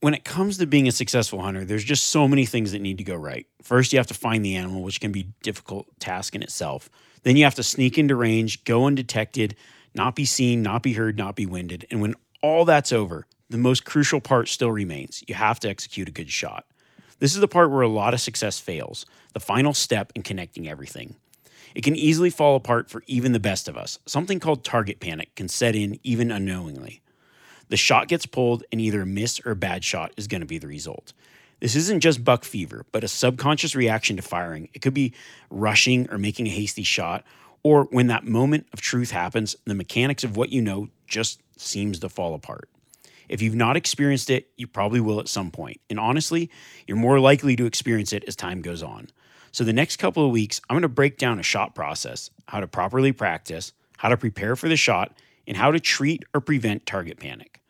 when it comes to being a successful hunter, there's just so many things that need to go right. First, you have to find the animal, which can be a difficult task in itself. Then you have to sneak into range, go undetected, not be seen, not be heard, not be winded. And when all that's over, the most crucial part still remains. You have to execute a good shot. This is the part where a lot of success fails, the final step in connecting everything. It can easily fall apart for even the best of us. Something called target panic can set in even unknowingly the shot gets pulled and either a miss or a bad shot is going to be the result. This isn't just buck fever, but a subconscious reaction to firing. It could be rushing or making a hasty shot, or when that moment of truth happens, the mechanics of what you know just seems to fall apart. If you've not experienced it, you probably will at some point. And honestly, you're more likely to experience it as time goes on. So, the next couple of weeks, I'm going to break down a shot process, how to properly practice, how to prepare for the shot, and how to treat or prevent target panic.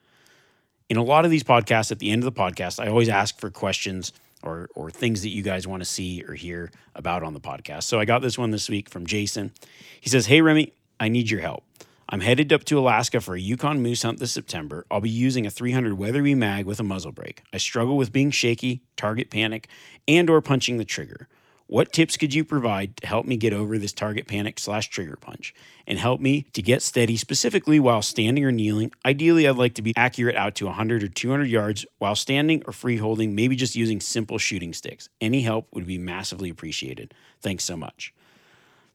In a lot of these podcasts, at the end of the podcast, I always ask for questions or, or things that you guys want to see or hear about on the podcast. So I got this one this week from Jason. He says, Hey, Remi, I need your help. I'm headed up to Alaska for a Yukon moose hunt this September. I'll be using a 300 Weatherby mag with a muzzle brake. I struggle with being shaky, target panic, and or punching the trigger. What tips could you provide to help me get over this target panic slash trigger punch and help me to get steady specifically while standing or kneeling? Ideally, I'd like to be accurate out to 100 or 200 yards while standing or free holding, maybe just using simple shooting sticks. Any help would be massively appreciated. Thanks so much.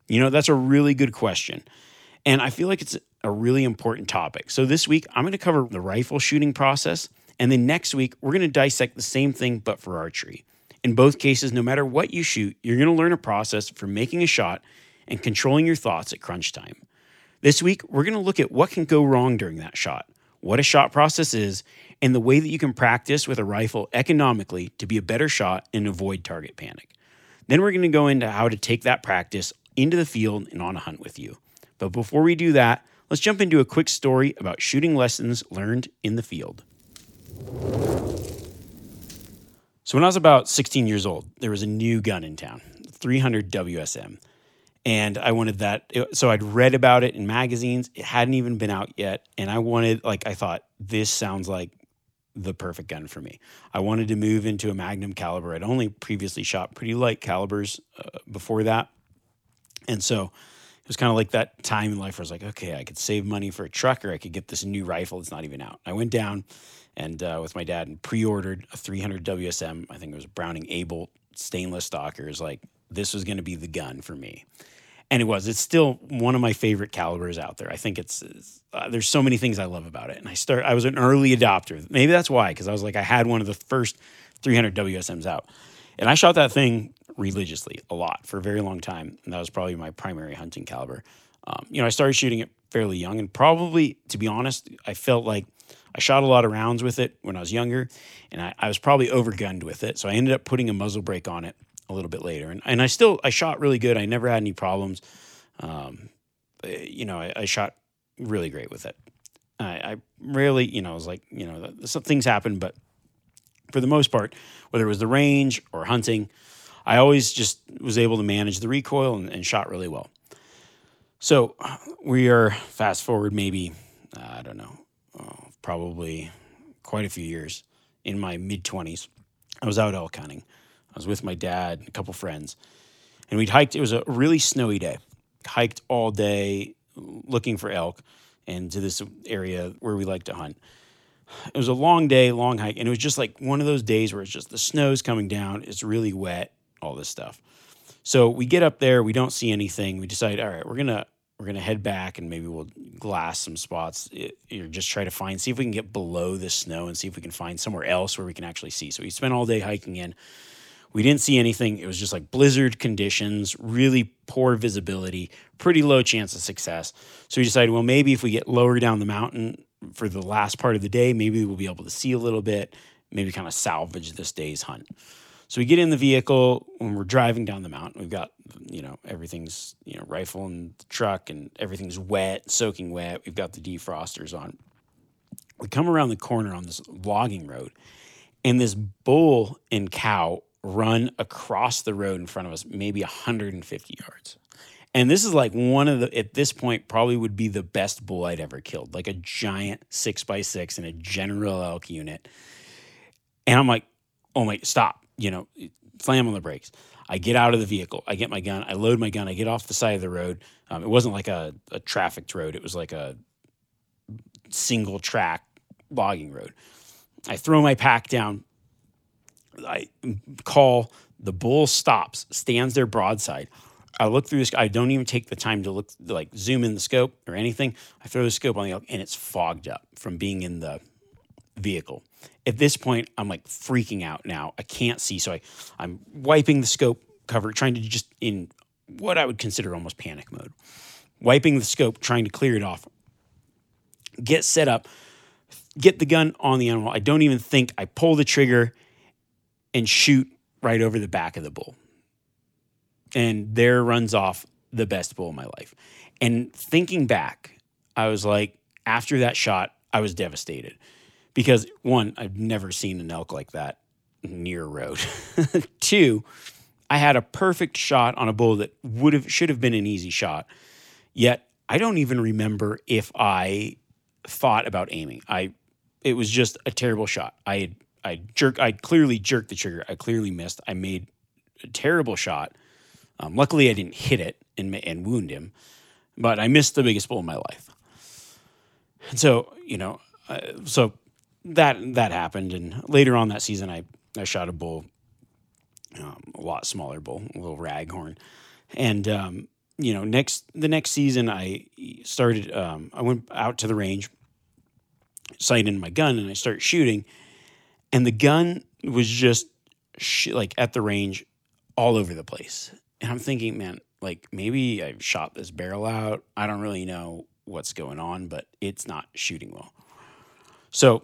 You know, that's a really good question. And I feel like it's a really important topic. So this week, I'm going to cover the rifle shooting process. And then next week, we're going to dissect the same thing, but for archery. In both cases, no matter what you shoot, you're going to learn a process for making a shot and controlling your thoughts at crunch time. This week, we're going to look at what can go wrong during that shot, what a shot process is, and the way that you can practice with a rifle economically to be a better shot and avoid target panic. Then we're going to go into how to take that practice into the field and on a hunt with you. But before we do that, let's jump into a quick story about shooting lessons learned in the field. So when I was about 16 years old, there was a new gun in town, 300 WSM. And I wanted that. So I'd read about it in magazines. It hadn't even been out yet. And I wanted, like, I thought, this sounds like the perfect gun for me. I wanted to move into a Magnum caliber. I'd only previously shot pretty light calibers uh, before that. And so it was kind of like that time in life where I was like, okay, I could save money for a truck or I could get this new rifle that's not even out. I went down and uh, with my dad and pre-ordered a 300 WSM. I think it was Browning A-bolt stainless stalkers. Like this was going to be the gun for me, and it was. It's still one of my favorite calibers out there. I think it's, it's uh, there's so many things I love about it, and I start. I was an early adopter. Maybe that's why, because I was like I had one of the first 300 WSMs out, and I shot that thing religiously a lot for a very long time, and that was probably my primary hunting caliber. Um, you know, I started shooting it fairly young, and probably, to be honest, I felt like I shot a lot of rounds with it when I was younger, and I, I was probably overgunned with it. So I ended up putting a muzzle brake on it a little bit later, and and I still I shot really good. I never had any problems. Um, eh, you know, I, I shot really great with it. I, I rarely, you know, I was like, you know, some things happen, but for the most part, whether it was the range or hunting, I always just was able to manage the recoil and, and shot really well. So we are fast forward maybe, I don't know, oh, probably quite a few years in my mid 20s. I was out elk hunting. I was with my dad and a couple friends, and we'd hiked. It was a really snowy day. Hiked all day looking for elk and to this area where we like to hunt. It was a long day, long hike, and it was just like one of those days where it's just the snow's coming down, it's really wet, all this stuff. So we get up there, we don't see anything. We decide, all right, we're gonna we're gonna head back and maybe we'll glass some spots. Eh, or just try to find, see if we can get below the snow and see if we can find somewhere else where we can actually see. So we spent all day hiking in. We didn't see anything. It was just like blizzard conditions, really poor visibility, pretty low chance of success. So we decided, well, maybe if we get lower down the mountain for the last part of the day, maybe we'll be able to see a little bit, maybe kind of salvage this day's hunt. So we get in the vehicle when we're driving down the mountain. We've got, you know, everything's, you know, rifle in the truck and everything's wet, soaking wet. We've got the defrosters on. We come around the corner on this logging road, and this bull and cow run across the road in front of us, maybe 150 yards. And this is like one of the, at this point, probably would be the best bull I'd ever killed, like a giant six by six in a general elk unit. And I'm like, oh my, stop, you know, slam on the brakes. I get out of the vehicle. I get my gun. I load my gun. I get off the side of the road. Um, it wasn't like a, a trafficked road, it was like a single track logging road. I throw my pack down, I call the bull stops, stands there broadside. I look through this. I don't even take the time to look, like zoom in the scope or anything. I throw the scope on the elk, and it's fogged up from being in the vehicle. At this point, I'm like freaking out now. I can't see, so I, I'm wiping the scope cover, trying to just in what I would consider almost panic mode, wiping the scope, trying to clear it off. Get set up, get the gun on the animal. I don't even think. I pull the trigger and shoot right over the back of the bull. And there runs off the best bull of my life. And thinking back, I was like, after that shot, I was devastated because one, I've never seen an elk like that near road. Two, I had a perfect shot on a bull that would have should have been an easy shot. Yet I don't even remember if I thought about aiming. I it was just a terrible shot. I had I jerk. I clearly jerked the trigger. I clearly missed. I made a terrible shot. Um, luckily, I didn't hit it and and wound him, but I missed the biggest bull in my life. And so, you know, uh, so that that happened, and later on that season, I I shot a bull, um, a lot smaller bull, a little raghorn, and um, you know, next the next season, I started. Um, I went out to the range, sighted in my gun, and I started shooting and the gun was just sh- like at the range all over the place. And I'm thinking, man, like maybe I've shot this barrel out. I don't really know what's going on, but it's not shooting well. So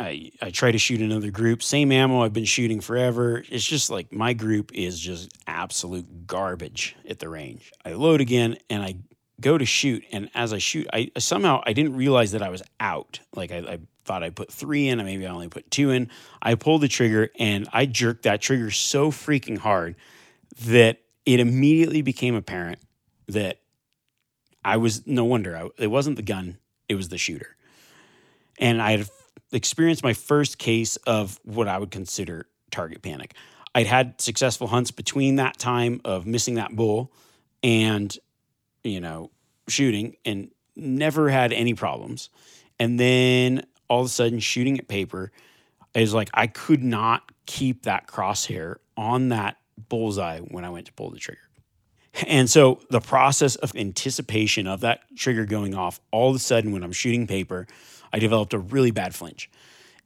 I I try to shoot another group, same ammo I've been shooting forever. It's just like my group is just absolute garbage at the range. I load again and I go to shoot, and as I shoot, I somehow I didn't realize that I was out. Like I, I thought I put three in, and maybe I only put two in. I pulled the trigger and I jerked that trigger so freaking hard that it immediately became apparent that I was no wonder I, it wasn't the gun, it was the shooter. And I had experienced my first case of what I would consider target panic. I'd had successful hunts between that time of missing that bull and, you know, shooting and never had any problems. And then all of a sudden shooting at paper is like I could not keep that crosshair on that bullseye when I went to pull the trigger. And so the process of anticipation of that trigger going off, all of a sudden when I'm shooting paper, I developed a really bad flinch.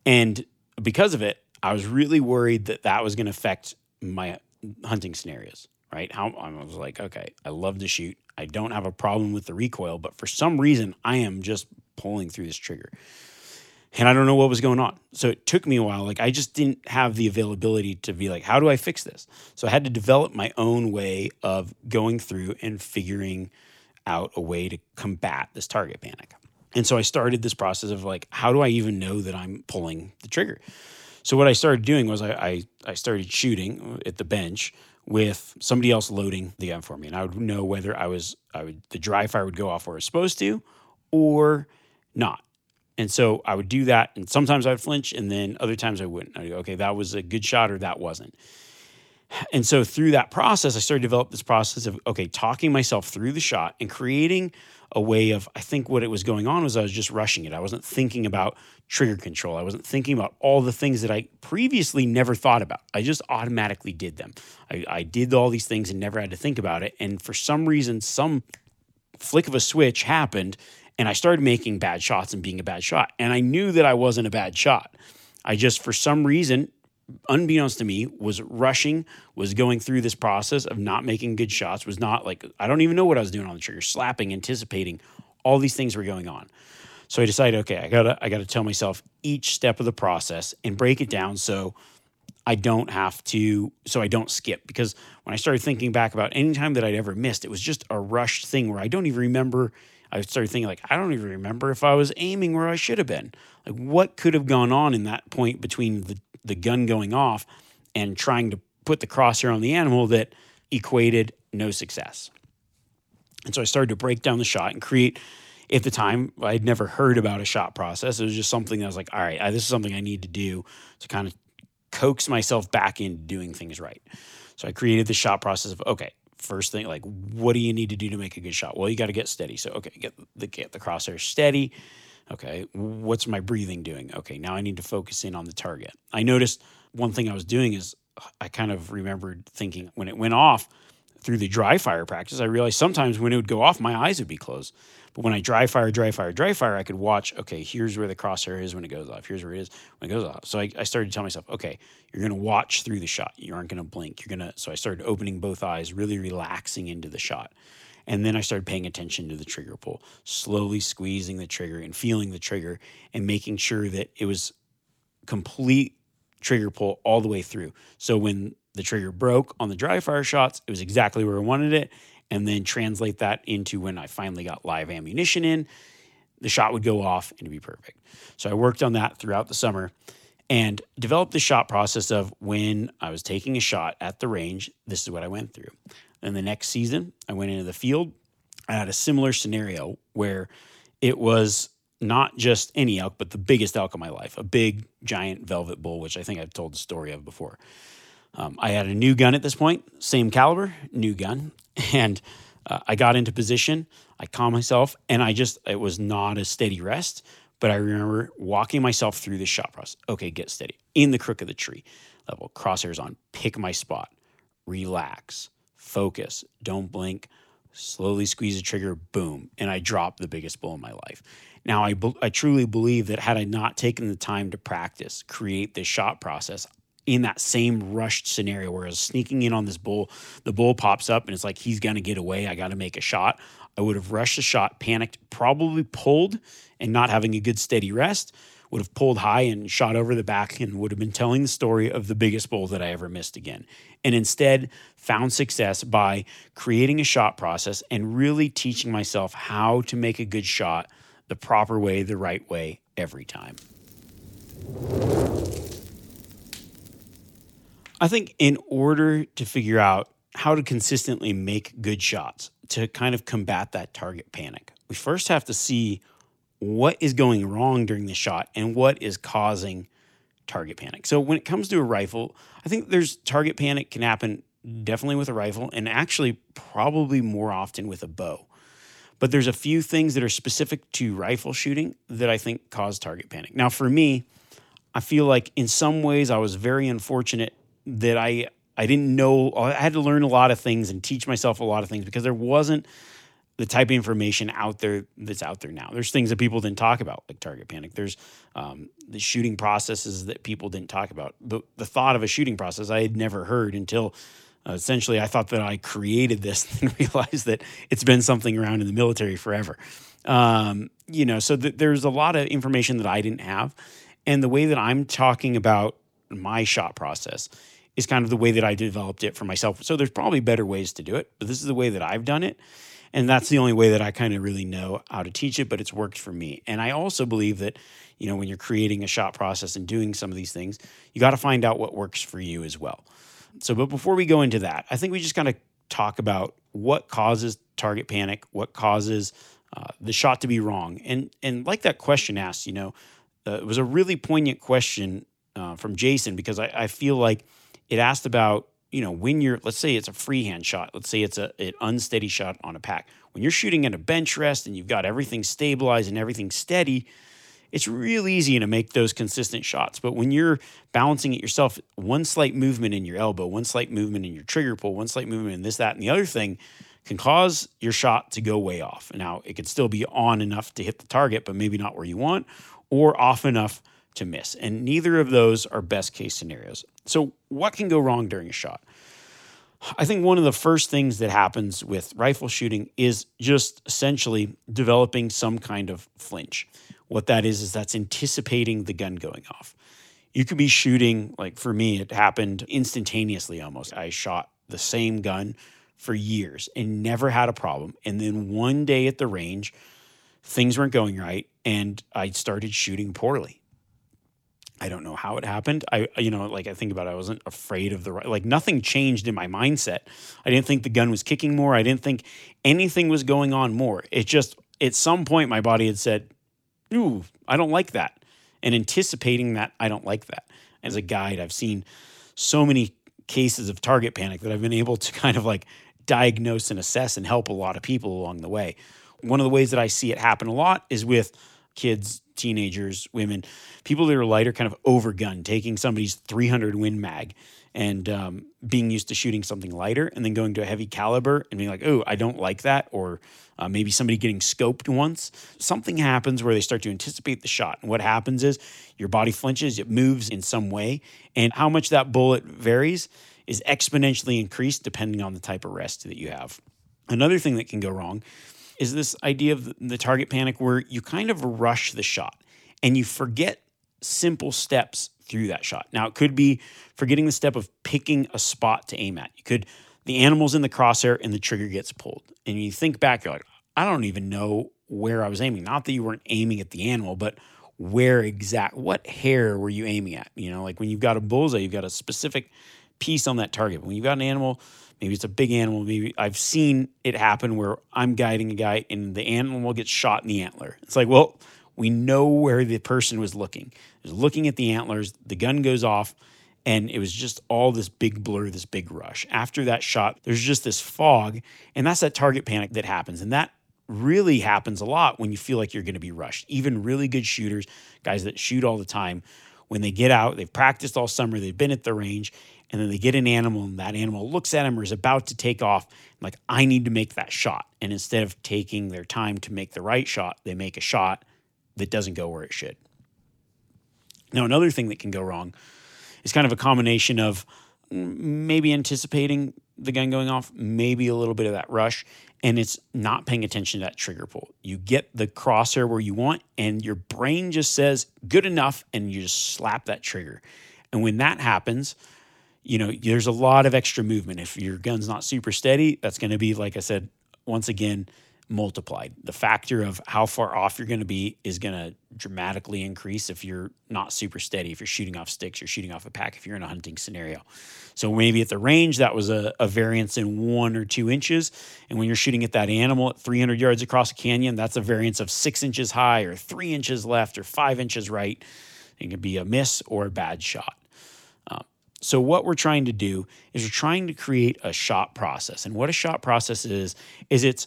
And because of it, I was really worried that that was going to affect my hunting scenarios, right? How I was like, okay, I love to shoot. I don't have a problem with the recoil, but for some reason, I am just pulling through this trigger and I don't know what was going on. So it took me a while. Like I just didn't have the availability to be like, how do I fix this? So I had to develop my own way of going through and figuring out a way to combat this target panic. And so I started this process of like, how do I even know that I'm pulling the trigger? So what I started doing was I, I, I started shooting at the bench with somebody else loading the gun for me, and I would know whether I was I would the dry fire would go off where it's supposed to, or not. And so I would do that, and sometimes I'd flinch, and then other times I wouldn't. I'd go, okay, that was a good shot, or that wasn't. And so through that process, I started to develop this process of okay, talking myself through the shot and creating a way of I think what it was going on was I was just rushing it. I wasn't thinking about trigger control. I wasn't thinking about all the things that I previously never thought about. I just automatically did them. I, I did all these things and never had to think about it. And for some reason, some flick of a switch happened and I started making bad shots and being a bad shot. And I knew that I wasn't a bad shot. I just, for some reason, unbeknownst to me, was rushing, was going through this process of not making good shots, was not like, I don't even know what I was doing on the trigger, slapping, anticipating. All these things were going on. So I decided, okay, I gotta, I gotta tell myself each step of the process and break it down so I don't have to, so I don't skip. Because when I started thinking back about any time that I'd ever missed, it was just a rushed thing where I don't even remember. I started thinking, like, I don't even remember if I was aiming where I should have been. Like, what could have gone on in that point between the the gun going off and trying to put the crosshair on the animal that equated no success. And so I started to break down the shot and create. At the time, I'd never heard about a shot process. It was just something that I was like, all right, this is something I need to do to kind of coax myself back into doing things right. So I created the shot process of okay, first thing like what do you need to do to make a good shot? Well, you got to get steady. So okay, get the get the crosshair steady, Okay, what's my breathing doing? Okay, now I need to focus in on the target. I noticed one thing I was doing is I kind of remembered thinking when it went off through the dry fire practice, I realized sometimes when it would go off, my eyes would be closed. But when I dry fire, dry fire, dry fire, I could watch, okay, here's where the crosshair is when it goes off. Here's where it is when it goes off. So I, I started to tell myself, okay, you're going to watch through the shot. You aren't going to blink. You're going to, so I started opening both eyes, really relaxing into the shot. And then I started paying attention to the trigger pull, slowly squeezing the trigger and feeling the trigger and making sure that it was complete trigger pull all the way through. So when the trigger broke on the dry fire shots, it was exactly where I wanted it. And then translate that into when I finally got live ammunition in, the shot would go off and be perfect. So I worked on that throughout the summer and developed the shot process of when I was taking a shot at the range, this is what I went through. And the next season, I went into the field. I had a similar scenario where it was not just any elk, but the biggest elk of my life, a big, giant velvet bull, which I think I've told the story of before. Um, I had a new gun at this point, same caliber, new gun. And uh, I got into position. I calmed myself, and I just, it was not a steady rest, but I remember walking myself through the shot process. Okay, get steady in the crook of the tree level, crosshairs on, pick my spot, relax, focus, don't blink, slowly squeeze the trigger, boom, and I dropped the biggest bull in my life. Now, I, I truly believe that had I not taken the time to practice, create this shot process in that same rushed scenario where I was sneaking in on this bull, the bull pops up and it's like he's going to get away. I got to make a shot. I would have rushed the shot, panicked, probably pulled, and not having a good steady rest would have pulled high and shot over the back and would have been telling the story of the biggest bull that I ever missed again. And instead, found success by creating a shot process and really teaching myself how to make a good shot the proper way, the right way, every time. I think in order to figure out how to consistently make good shots to kind of combat that target panic, we first have to see what is going wrong during the shot and what is causing target panic. So when it comes to a rifle, I think there's target panic can happen definitely with a rifle and actually probably more often with a bow. But there's a few things that are specific to rifle shooting that I think cause target panic. Now for me, I feel like in some ways I was very unfortunate that I I didn't know I had to learn a lot of things and teach myself a lot of things because there wasn't the type of information out there that's out there now. There's things that people didn't talk about, like target panic. There's um, the shooting processes that people didn't talk about. The, the thought of a shooting process I had never heard until uh, essentially I thought that I created this and realized that it's been something around in the military forever. Um, you know, so th- there's a lot of information that I didn't have. And the way that I'm talking about my shot process is kind of the way that I developed it for myself. So there's probably better ways to do it, but this is the way that I've done it. And that's the only way that I kind of really know how to teach it, but it's worked for me. And I also believe that, you know, when you're creating a shot process and doing some of these things, you got to find out what works for you as well. So, but before we go into that, I think we just kind of talk about what causes target panic, what causes uh, the shot to be wrong, and and like that question asked, you know, uh, it was a really poignant question uh, from Jason because I, I feel like it asked about you know when you're let's say it's a freehand shot, let's say it's a an unsteady shot on a pack. When you're shooting at a bench rest and you've got everything stabilized and everything steady, it's real easy to make those consistent shots. But when you're balancing it yourself, one slight movement in your elbow, one slight movement in your trigger pull, one slight movement in this, that, and the other thing can cause your shot to go way off. Now, it could still be on enough to hit the target, but maybe not where you want, or off enough to miss. And neither of those are best case scenarios. So, what can go wrong during a shot? I think one of the first things that happens with rifle shooting is just essentially developing some kind of flinch. What that is, is that's anticipating the gun going off. You could be shooting, like for me, it happened instantaneously almost. I shot the same gun for years and never had a problem. And then one day at the range, things weren't going right and I started shooting poorly. I don't know how it happened. I, you know, like I think about it, I wasn't afraid of the like nothing changed in my mindset. I didn't think the gun was kicking more. I didn't think anything was going on more. It just at some point my body had said, ooh, I don't like that. And anticipating that I don't like that. As a guide, I've seen so many cases of target panic that I've been able to kind of like diagnose and assess and help a lot of people along the way. One of the ways that I see it happen a lot is with kids, teenagers, women, people that are lighter, kind of overgun, taking somebody's 300 Win Mag and um, being used to shooting something lighter and then going to a heavy caliber and being like, oh, I don't like that. Or uh, maybe somebody getting scoped once. Something happens where they start to anticipate the shot. And what happens is your body flinches, it moves in some way. And how much that bullet varies is exponentially increased depending on the type of rest that you have. Another thing that can go wrong is this idea of the target panic where you kind of rush the shot and you forget simple steps through that shot. Now, it could be forgetting the step of picking a spot to aim at. You could, the animal's in the crosshair and the trigger gets pulled. And you think back, you're like, I don't even know where I was aiming. Not that you weren't aiming at the animal, but where exact, what hair were you aiming at? You know, like when you've got a bullseye, you've got a specific piece on that target. When you've got an animal, maybe it's a big animal, maybe I've seen it happen where I'm guiding a guy and the animal gets shot in the antler. It's like, well, we know where the person was looking. Was looking at the antlers, the gun goes off, and it was just all this big blur, this big rush. After that shot, there's just this fog, and that's that target panic that happens. And that really happens a lot when you feel like you're going to be rushed. Even really good shooters, guys that shoot all the time, when they get out, they've practiced all summer, they've been at the range, and then they get an animal, and that animal looks at them or is about to take off. Like, I need to make that shot. And instead of taking their time to make the right shot, they make a shot that doesn't go where it should. Now, another thing that can go wrong is kind of a combination of mm, maybe anticipating the gun going off, maybe a little bit of that rush, and it's not paying attention to that trigger pull. You get the crosshair where you want, and your brain just says good enough, and you just slap that trigger. And when that happens, you know, there's a lot of extra movement. If your gun's not super steady, that's going to be, like I said, once again, multiplied. The factor of how far off you're going to be is going to dramatically increase if you're not super steady. If you're shooting off sticks, you're shooting off a pack, if you're in a hunting scenario. So maybe at the range, that was a, a variance in one or two inches. And when you're shooting at that animal at 300 yards across a canyon, that's a variance of six inches high or three inches left or five inches right. It can be a miss or a bad shot. So, what we're trying to do is we're trying to create a shot process. And what a shot process is, is it's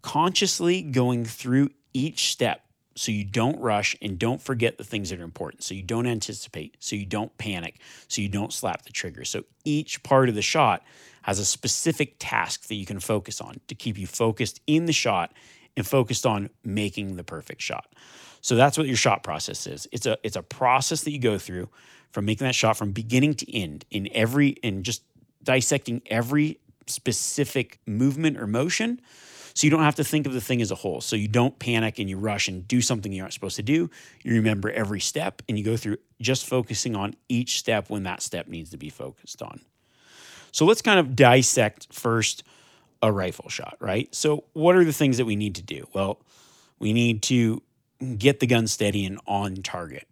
consciously going through each step so you don't rush and don't forget the things that are important. So you don't anticipate, so you don't panic, so you don't slap the trigger. So each part of the shot has a specific task that you can focus on to keep you focused in the shot and focused on making the perfect shot. So that's what your shot process is. It's a it's a process that you go through from making that shot from beginning to end in every in just dissecting every specific movement or motion so you don't have to think of the thing as a whole. So you don't panic and you rush and do something you aren't supposed to do. You remember every step and you go through just focusing on each step when that step needs to be focused on. So let's kind of dissect first a rifle shot, right? So what are the things that we need to do? Well, we need to get the gun steady and on target.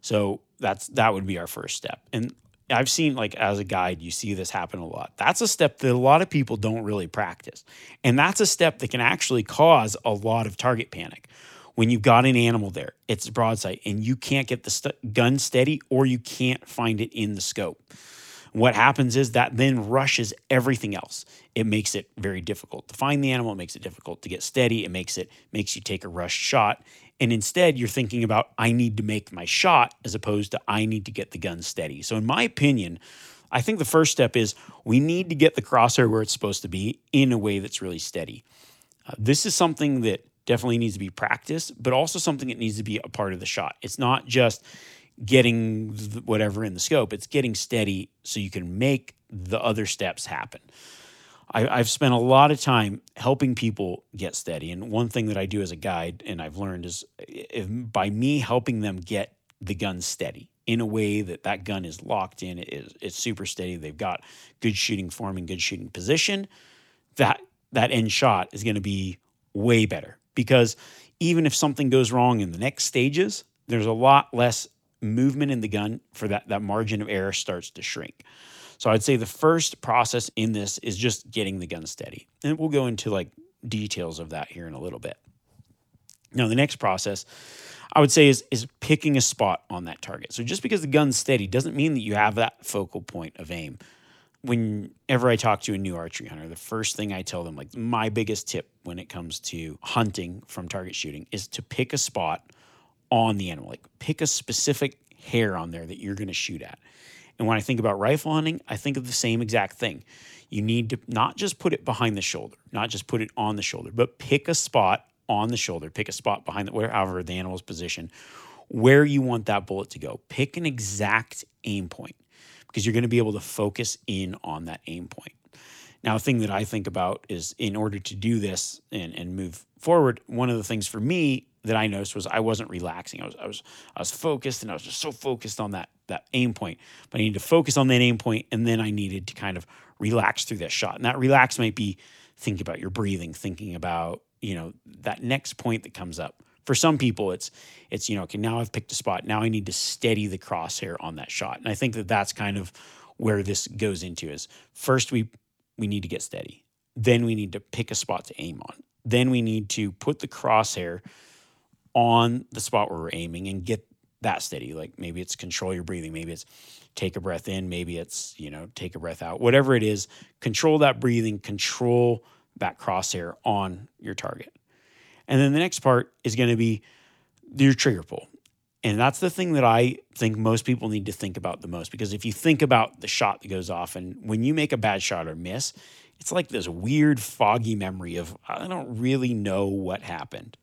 So that's that would be our first step. And I've seen like as a guide, you see this happen a lot. That's a step that a lot of people don't really practice. And that's a step that can actually cause a lot of target panic. When you've got an animal there, it's broadside, and you can't get the st- gun steady or you can't find it in the scope. What happens is that then rushes everything else. It makes it very difficult to find the animal. It makes it difficult to get steady. It makes it makes you take a rush shot. And instead, you're thinking about, I need to make my shot as opposed to, I need to get the gun steady. So, in my opinion, I think the first step is we need to get the crosshair where it's supposed to be in a way that's really steady. Uh, this is something that definitely needs to be practiced, but also something that needs to be a part of the shot. It's not just getting whatever in the scope, it's getting steady so you can make the other steps happen. I, have spent a lot of time helping people get steady. And one thing that I do as a guide, and I've learned, is if, by me helping them get the gun steady in a way that that gun is locked in, it is, it's super steady. They've got good shooting form and good shooting position. That that end shot is going to be way better because even if something goes wrong in the next stages, there's a lot less movement in the gun for that that margin of error starts to shrink. So I'd say the first process in this is just getting the gun steady. And we'll go into like details of that here in a little bit. Now, the next process I would say is is picking a spot on that target. So just because the gun's steady doesn't mean that you have that focal point of aim. Whenever I talk to a new archery hunter, the first thing I tell them, like my biggest tip when it comes to hunting from target shooting, is to pick a spot on the animal. Like pick a specific hair on there that you're going to shoot at. And when I think about rifle hunting, I think of the same exact thing. You need to not just put it behind the shoulder, not just put it on the shoulder, but pick a spot on the shoulder, pick a spot behind the wherever the animal's position, where you want that bullet to go. Pick an exact aim point because you're going to be able to focus in on that aim point. Now, a thing that I think about is in order to do this and, and move forward, one of the things for me that I noticed was I wasn't relaxing. I was I was I was focused and I was just so focused on that that aim point. But I needed to focus on that aim point and then I needed to kind of relax through that shot. And that relax might be thinking about your breathing, thinking about, you know, that next point that comes up. For some people it's it's you know, okay, now I've picked a spot. Now I need to steady the crosshair on that shot. And I think that that's kind of where this goes into is first we we need to get steady. Then we need to pick a spot to aim on. Then we need to put the crosshair on the spot where we're aiming and get that steady. Like maybe it's control your breathing, maybe it's take a breath in, maybe it's, you know, take a breath out. Whatever it is, control that breathing, control that crosshair on your target. And then the next part is going to be your trigger pull. And that's the thing that I think most people need to think about the most because if you think about the shot that goes off and when you make a bad shot or miss, it's like this weird foggy memory of I don't really know what happened.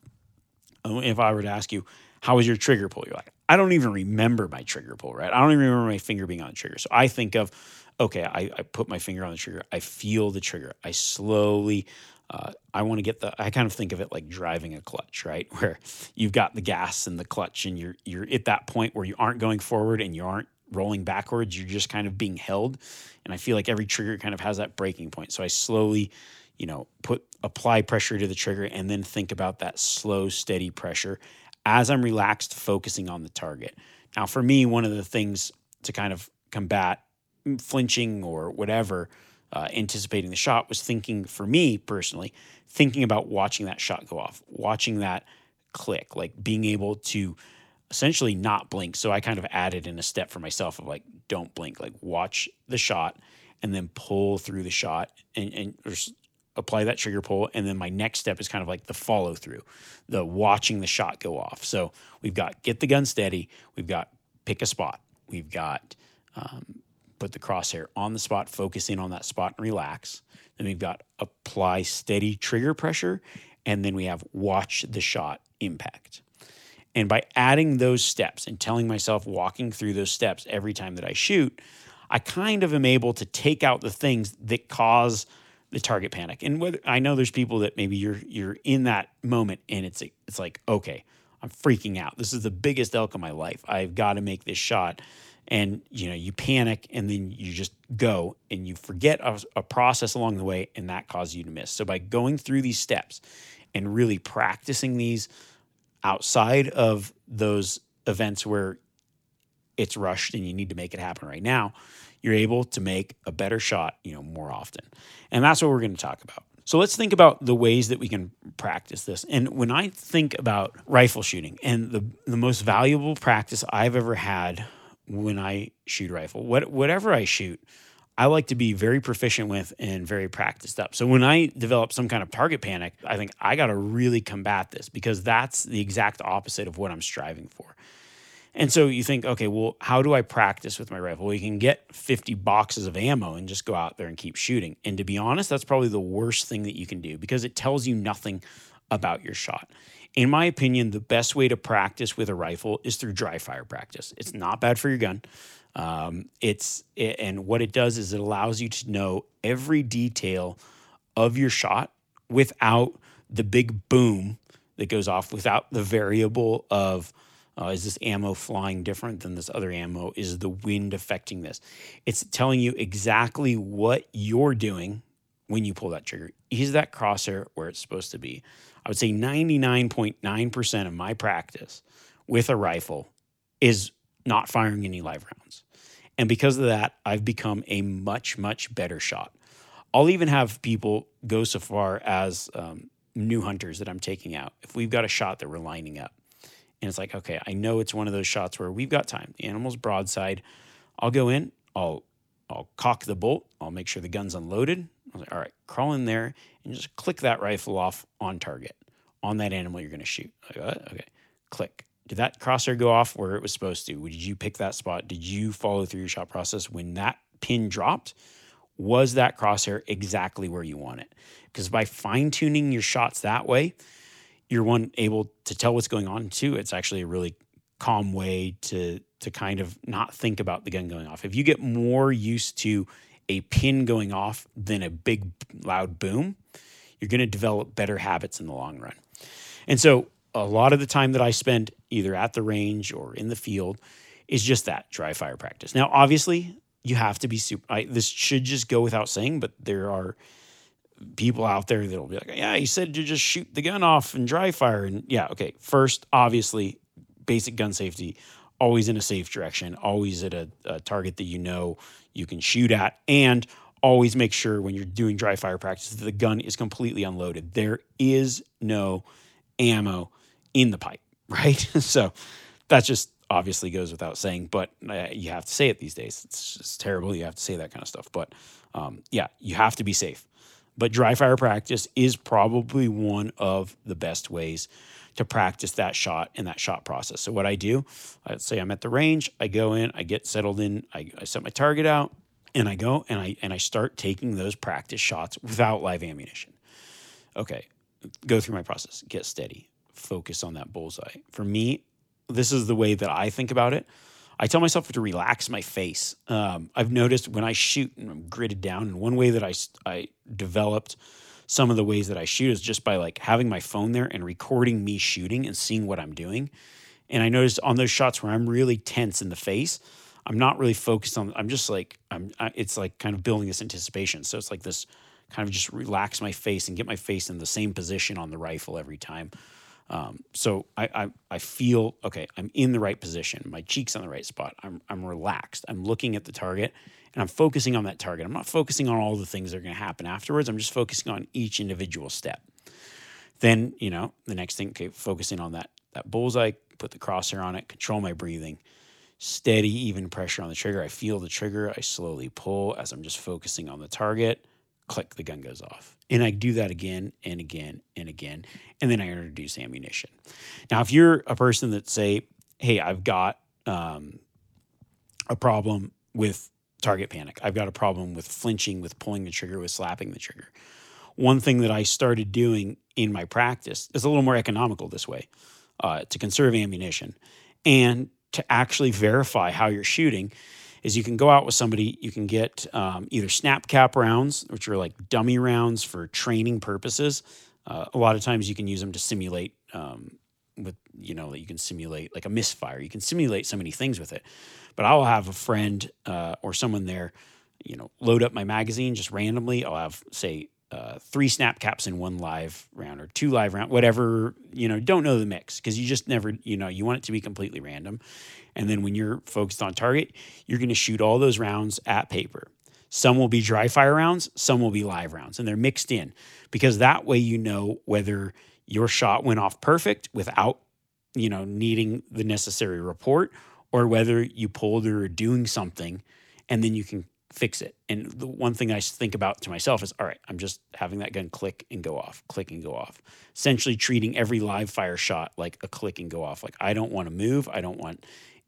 Uh, if I were to ask you, how was your trigger pull? You're like, I don't even remember my trigger pull, right? I don't even remember my finger being on the trigger. So I think of, okay, I, I put my finger on the trigger. I feel the trigger. I slowly, uh, I want to get the, I kind of think of it like driving a clutch, right? Where you've got the gas and the clutch and you're, you're at that point where you aren't going forward and you aren't rolling backwards. You're just kind of being held. And I feel like every trigger kind of has that breaking point. So I slowly, you know, put apply pressure to the trigger and then think about that slow, steady pressure as I'm relaxed, focusing on the target. Now, for me, one of the things to kind of combat flinching or whatever, uh, anticipating the shot was thinking, for me personally, thinking about watching that shot go off, watching that click, like being able to essentially not blink. So I kind of added in a step for myself of like, don't blink, like watch the shot and then pull through the shot and, and apply that trigger pull. And then my next step is kind of like the follow through, the watching the shot go off. So we've got get the gun steady, we've got pick a spot, we've got um, put the crosshair on the spot, focus in on that spot and relax. Then we've got apply steady trigger pressure, and then we have watch the shot impact. And by adding those steps and telling myself walking through those steps every time that I shoot, I kind of am able to take out the things that cause the target panic. And whether I know there's people that maybe you're you're in that moment and it's it's like, okay, I'm freaking out. This is the biggest elk of my life. I've got to make this shot. And you know, you panic and then you just go and you forget a, a process along the way, and that causes you to miss. So by going through these steps and really practicing these outside of those events where it's rushed and you need to make it happen right now, you're able to make a better shot, you know, more often. And that's what we're going to talk about. So let's think about the ways that we can practice this. And when I think about rifle shooting and the, the most valuable practice I've ever had when I shoot rifle, what, whatever I shoot, I like to be very proficient with and very practiced up. So when I develop some kind of target panic, I think I got to really combat this because that's the exact opposite of what I'm striving for. And so you think, okay, well, how do I practice with my rifle? Well, you can get 50 boxes of ammo and just go out there and keep shooting. And to be honest, that's probably the worst thing that you can do because it tells you nothing about your shot. In my opinion, the best way to practice with a rifle is through dry fire practice. It's not bad for your gun. Um, it's it, and what it does is it allows you to know every detail of your shot without the big boom that goes off, without the variable of uh, is this ammo flying different than this other ammo? Is the wind affecting this? It's telling you exactly what you're doing when you pull that trigger. Is that crosshair where it's supposed to be? I would say 99.9% of my practice with a rifle is not firing any live rounds. And because of that, I've become a much, much better shot. I'll even have people go so far as um, new hunters that I'm taking out. If we've got a shot that we're lining up, and it's like, okay, I know it's one of those shots where we've got time. The animal's broadside. I'll go in, I'll I'll cock the bolt, I'll make sure the gun's unloaded. I was like, all right, crawl in there and just click that rifle off on target on that animal you're gonna shoot. Like, what? Okay. Click. Did that crosshair go off where it was supposed to? Did you pick that spot? Did you follow through your shot process when that pin dropped? Was that crosshair exactly where you want it? Because by fine tuning your shots that way, you're one able to tell what's going on. Two, it's actually a really calm way to to kind of not think about the gun going off. If you get more used to a pin going off than a big loud boom, you're going to develop better habits in the long run. And so a lot of the time that I spend either at the range or in the field is just that dry fire practice. Now, obviously, you have to be super. I, this should just go without saying, but there are people out there that'll be like, yeah, he said to just shoot the gun off and dry fire. And yeah, okay. First, obviously, basic gun safety, always in a safe direction, always at a, a target that you know you can shoot at, and always make sure when you're doing dry fire practice that the gun is completely unloaded. There is no ammo in the pipe, right? so that just obviously goes without saying, but uh, you have to say it these days. It's terrible. You have to say that kind of stuff. But um, yeah, you have to be safe. But dry fire practice is probably one of the best ways to practice that shot and that shot process. So what I do, let's say I'm at the range, I go in, I get settled in, I, I set my target out, and I go and I and I start taking those practice shots without live ammunition. Okay, go through my process, get steady, focus on that bullseye. For me, this is the way that I think about it. I tell myself to relax my face. Um, I've noticed when I shoot and I'm gridded down, and one way that I, I developed some of the ways that I shoot is just by like having my phone there and recording me shooting and seeing what I'm doing. And I noticed on those shots where I'm really tense in the face, I'm not really focused on. I'm just like I'm. I, it's like kind of building this anticipation. So it's like this kind of just relax my face and get my face in the same position on the rifle every time. Um, so I, I, I feel okay. I'm in the right position. My cheeks on the right spot. I'm I'm relaxed. I'm looking at the target and I'm focusing on that target. I'm not focusing on all the things that are going to happen afterwards. I'm just focusing on each individual step. Then you know the next thing. Okay, focusing on that that bullseye. Put the crosshair on it. Control my breathing. Steady, even pressure on the trigger. I feel the trigger. I slowly pull as I'm just focusing on the target click, the gun goes off. And I do that again and again and again. And then I introduce ammunition. Now, if you're a person that say, hey, I've got um, a problem with target panic, I've got a problem with flinching, with pulling the trigger, with slapping the trigger. One thing that I started doing in my practice is a little more economical this way uh, to conserve ammunition and to actually verify how you're shooting is you can go out with somebody, you can get um, either snap cap rounds, which are like dummy rounds for training purposes. Uh, a lot of times you can use them to simulate um, with, you know, that you can simulate like a misfire. You can simulate so many things with it. But I'll have a friend uh, or someone there, you know, load up my magazine just randomly. I'll have, say, uh, three snap caps in one live round or two live round, whatever, you know, don't know the mix because you just never, you know, you want it to be completely random. And then when you're focused on target, you're going to shoot all those rounds at paper. Some will be dry fire rounds, some will be live rounds, and they're mixed in because that way you know whether your shot went off perfect without, you know, needing the necessary report or whether you pulled or doing something and then you can fix it. And the one thing I think about to myself is, all right, I'm just having that gun click and go off, click and go off. Essentially treating every live fire shot like a click and go off. Like I don't want to move. I don't want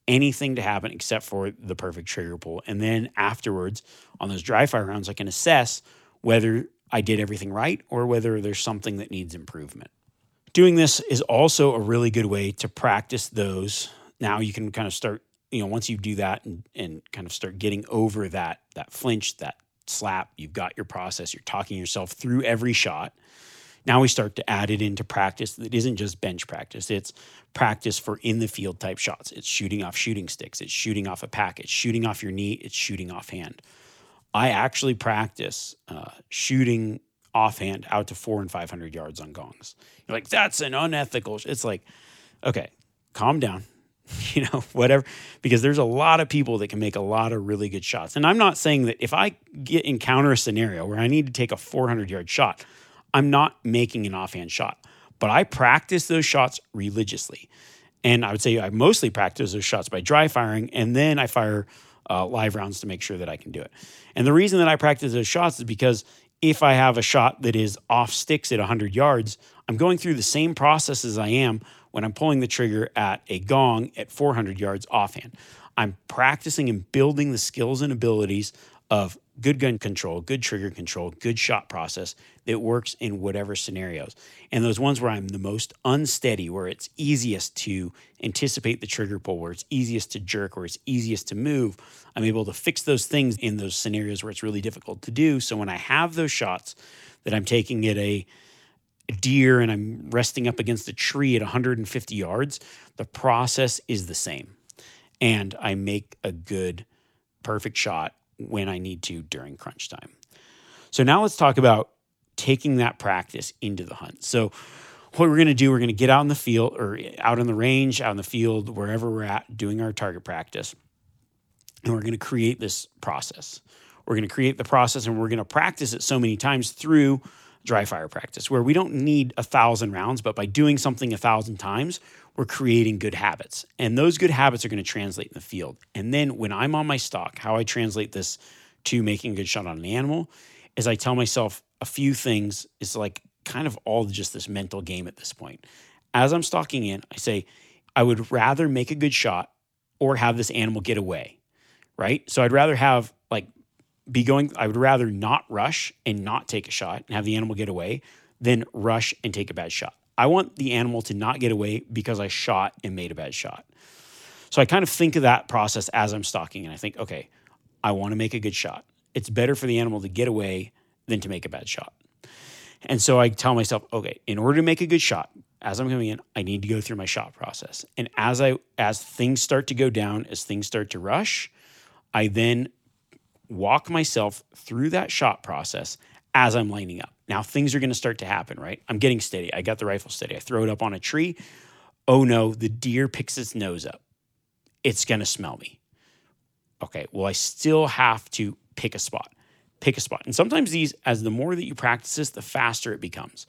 anything to happen except for the perfect trigger pull. And then afterwards, on those dry fire rounds, I can assess whether I did everything right or whether there's something that needs improvement. Doing this is also a really good way to practice those. Now you can kind of start you know, once you do that and, and kind of start getting over that that flinch, that slap, you've got your process, you're talking yourself through every shot. Now we start to add it into practice that isn't just bench practice. It's practice for in the field type shots. It's shooting off shooting sticks. It's shooting off a pack. It's shooting off your knee. It's shooting offhand. I actually practice uh, shooting offhand out to four and 500 yards on gongs. You're like, that's an unethical. It's like, okay, calm down. you know, whatever, because there's a lot of people that can make a lot of really good shots. And I'm not saying that if I get encounter a scenario where I need to take a 400 yard shot, I'm not making an offhand shot, but I practice those shots religiously. And I would say I mostly practice those shots by dry firing, and then I fire uh, live rounds to make sure that I can do it. And the reason that I practice those shots is because if I have a shot that is off sticks at 100 yards, I'm going through the same process as I am when I'm pulling the trigger at a gong at 400 yards offhand. I'm practicing and building the skills and abilities of good gun control, good trigger control, good shot process that works in whatever scenarios. And those ones where I'm the most unsteady, where it's easiest to anticipate the trigger pull, where it's easiest to jerk, where it's easiest to move, I'm able to fix those things in those scenarios where it's really difficult to do. So when I have those shots that I'm taking at a deer and I'm resting up against a tree at 150 yards, the process is the same. And I make a good, perfect shot when I need to during crunch time. So now let's talk about taking that practice into the hunt. So, what we're going to do, we're going to get out in the field or out in the range, out in the field, wherever we're at, doing our target practice. And we're going to create this process. We're going to create the process and we're going to practice it so many times through dry fire practice where we don't need a thousand rounds, but by doing something a thousand times, we're creating good habits. And those good habits are going to translate in the field. And then when I'm on my stalk, how I translate this to making a good shot on an animal is I tell myself a few things. It's like kind of all just this mental game at this point. As I'm stalking in, I say, I would rather make a good shot or have this animal get away. Right. So I'd rather have be going, I would rather not rush and not take a shot and have the animal get away than rush and take a bad shot. I want the animal to not get away because I shot and made a bad shot. So I kind of think of that process as I'm stalking and I think, okay, I want to make a good shot. It's better for the animal to get away than to make a bad shot. And so I tell myself, okay, in order to make a good shot, as I'm coming in, I need to go through my shot process. And as I as things start to go down, as things start to rush, I then walk myself through that shot process as I'm lining up. Now things are going to start to happen, right? I'm getting steady. I got the rifle steady. I throw it up on a tree. Oh no, the deer picks its nose up. It's going to smell me. Okay, well, I still have to pick a spot. Pick a spot. And sometimes these, as the more that you practice this, the faster it becomes.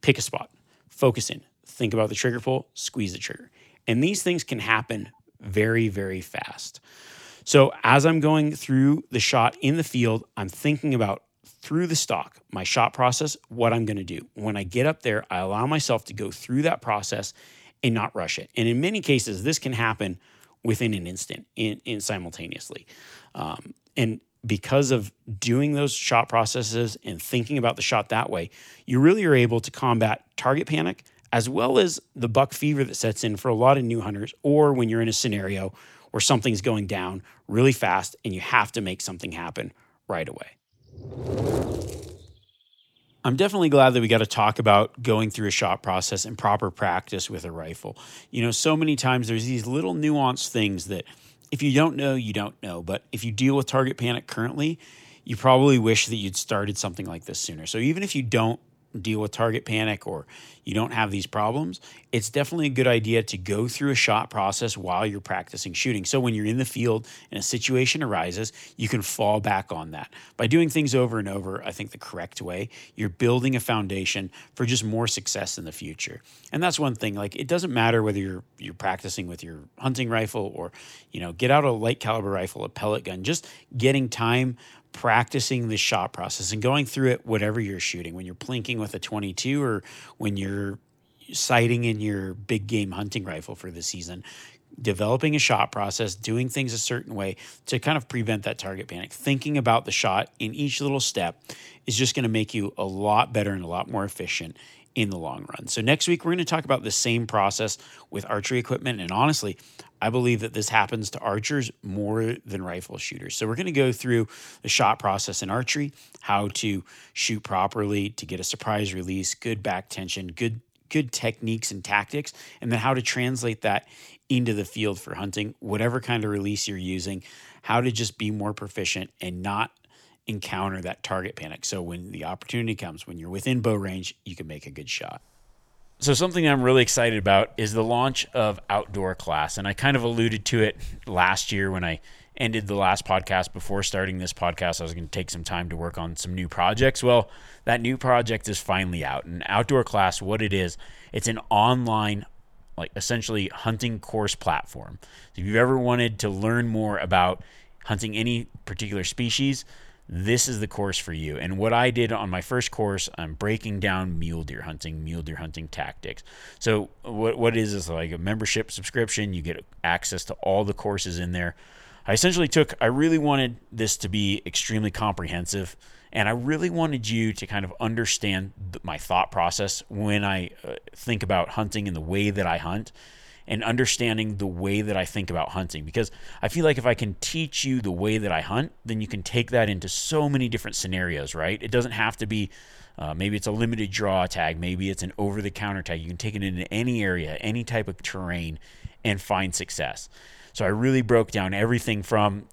Pick a spot, focus in, think about the trigger pull, squeeze the trigger. And these things can happen very, very fast. So as I'm going through the shot in the field, I'm thinking about through the stalk, my shot process, what I'm going to do. When I get up there, I allow myself to go through that process and not rush it. And in many cases, this can happen within an instant, in, in simultaneously. Um, and because of doing those shot processes and thinking about the shot that way, you really are able to combat target panic as well as the buck fever that sets in for a lot of new hunters, or when you're in a scenario or something's going down really fast and you have to make something happen right away. I'm definitely glad that we got to talk about going through a shot process and proper practice with a rifle. You know, so many times there's these little nuanced things that if you don't know, you don't know. But if you deal with target panic currently, you probably wish that you'd started something like this sooner. So even if you don't deal with target panic or you don't have these problems, it's definitely a good idea to go through a shot process while you're practicing shooting. So when you're in the field and a situation arises, you can fall back on that. By doing things over and over, I think the correct way, you're building a foundation for just more success in the future. And that's one thing, like it doesn't matter whether you're you're practicing with your hunting rifle or, you know, get out a light caliber rifle, a pellet gun, just getting time practicing the shot process and going through it whatever you're shooting when you're plinking with a 22 or when you're sighting in your big game hunting rifle for the season developing a shot process doing things a certain way to kind of prevent that target panic thinking about the shot in each little step is just going to make you a lot better and a lot more efficient in the long run. So next week we're going to talk about the same process with archery equipment and honestly, I believe that this happens to archers more than rifle shooters. So we're going to go through the shot process in archery, how to shoot properly to get a surprise release, good back tension, good good techniques and tactics, and then how to translate that into the field for hunting, whatever kind of release you're using, how to just be more proficient and not encounter that target panic. So when the opportunity comes, when you're within bow range, you can make a good shot. So something I'm really excited about is the launch of Outdoor Class, and I kind of alluded to it last year when I ended the last podcast before starting this podcast. I was going to take some time to work on some new projects. Well, that new project is finally out. An Outdoor Class, what it is, it's an online like essentially hunting course platform. So if you've ever wanted to learn more about hunting any particular species, this is the course for you. And what I did on my first course, I'm breaking down mule deer hunting, mule deer hunting tactics. So what what is this like a membership subscription? You get access to all the courses in there. I essentially took I really wanted this to be extremely comprehensive and I really wanted you to kind of understand my thought process when I uh, think about hunting and the way that I hunt and understanding the way that I think about hunting. Because I feel like if I can teach you the way that I hunt, then you can take that into so many different scenarios, right? It doesn't have to be. Uh, maybe it's a limited draw tag. Maybe it's an over the counter tag. You can take it into any area, any type of terrain, and find success. So I really broke down everything from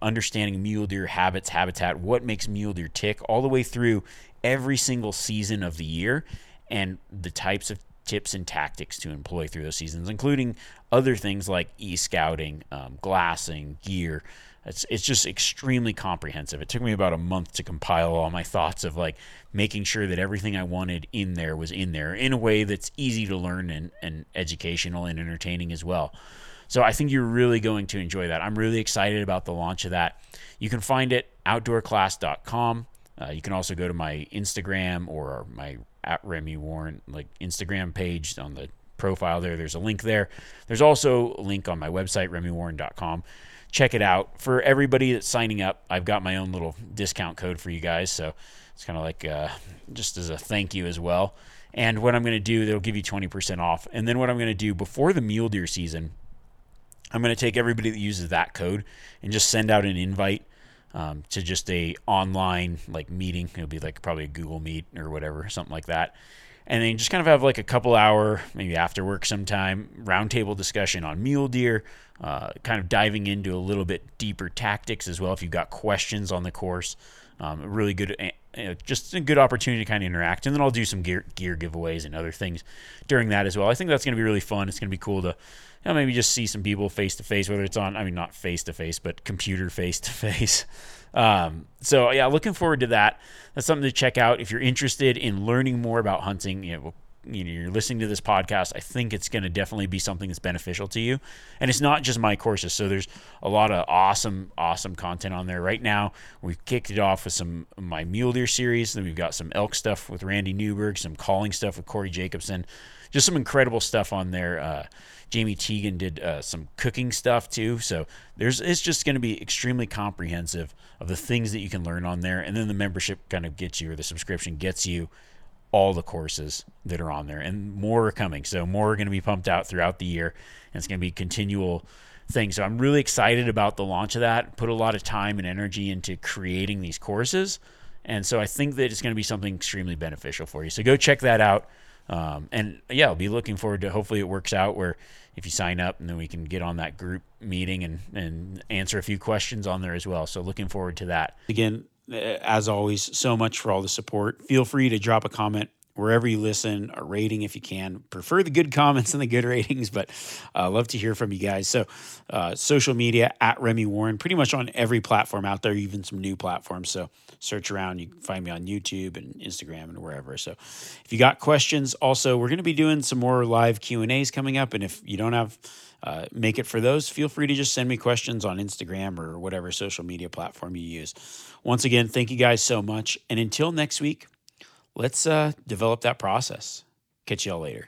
understanding mule deer habits, habitat, what makes mule deer tick, all the way through every single season of the year and the types of tips and tactics to employ through those seasons, including other things like e scouting, um, glassing, gear. It's, it's just extremely comprehensive. It took me about a month to compile all my thoughts of like making sure that everything I wanted in there was in there in a way that's easy to learn and, and educational and entertaining as well. So I think you're really going to enjoy that. I'm really excited about the launch of that. You can find it outdoorclass.com. Uh, you can also go to my Instagram or my at Remi Warren like Instagram page on the profile there. There's a link there. There's also a link on my website, remiwarren.com. Check it out. For everybody that's signing up, I've got my own little discount code for you guys. So it's kind of like uh, just as a thank you as well. And what I'm going to do, they'll give you 20% off. And then what I'm going to do before the mule deer season, I'm going to take everybody that uses that code and just send out an invite um, to just a online like meeting. It'll be like probably a Google Meet or whatever, something like that. And then just kind of have like a couple hour, maybe after work sometime, roundtable discussion on mule deer, uh, kind of diving into a little bit deeper tactics as well. If you've got questions on the course, um, really good, uh, just a good opportunity to kind of interact. And then I'll do some gear, gear giveaways and other things during that as well. I think that's going to be really fun. It's going to be cool to know, maybe just see some people face to face, whether it's on, I mean, not face to face, but computer face to face. So yeah, looking forward to that. That's something to check out if you're interested in learning more about hunting. You know, you know, you're listening to this podcast, I think it's going to definitely be something that's beneficial to you. And it's not just my courses. So there's a lot of awesome, awesome content on there right now. We've kicked it off with some my mule deer series. Then we've got some elk stuff with Randy Newberg, some calling stuff with Corey Jacobson. Just some incredible stuff on there. Uh, Jamie Teagan did uh, some cooking stuff too. So there's it's just going to be extremely comprehensive of the things that you can learn on there, and then the membership kind of gets you, or the subscription gets you all the courses that are on there, and more are coming. So more are going to be pumped out throughout the year, and it's going to be continual thing. So I'm really excited about the launch of that. Put a lot of time and energy into creating these courses. And so I think that it's going to be something extremely beneficial for you. So go check that out. Um, and yeah, I'll be looking forward to hopefully it works out where if you sign up and then we can get on that group meeting and, and answer a few questions on there as well. So looking forward to that. Again, as always, so much for all the support. Feel free to drop a comment wherever you listen, a rating if you can. Prefer the good comments and the good ratings, but uh, love to hear from you guys. So, uh, social media at Remi Warren, pretty much on every platform out there, even some new platforms. So, search around. You can find me on YouTube and Instagram and wherever. So, if you got questions, also we're going to be doing some more live Q and A's coming up. And if you don't have uh, make it for those, feel free to just send me questions on Instagram or whatever social media platform you use. Once again, thank you guys so much. And until next week, let's uh, develop that process. Catch y'all later.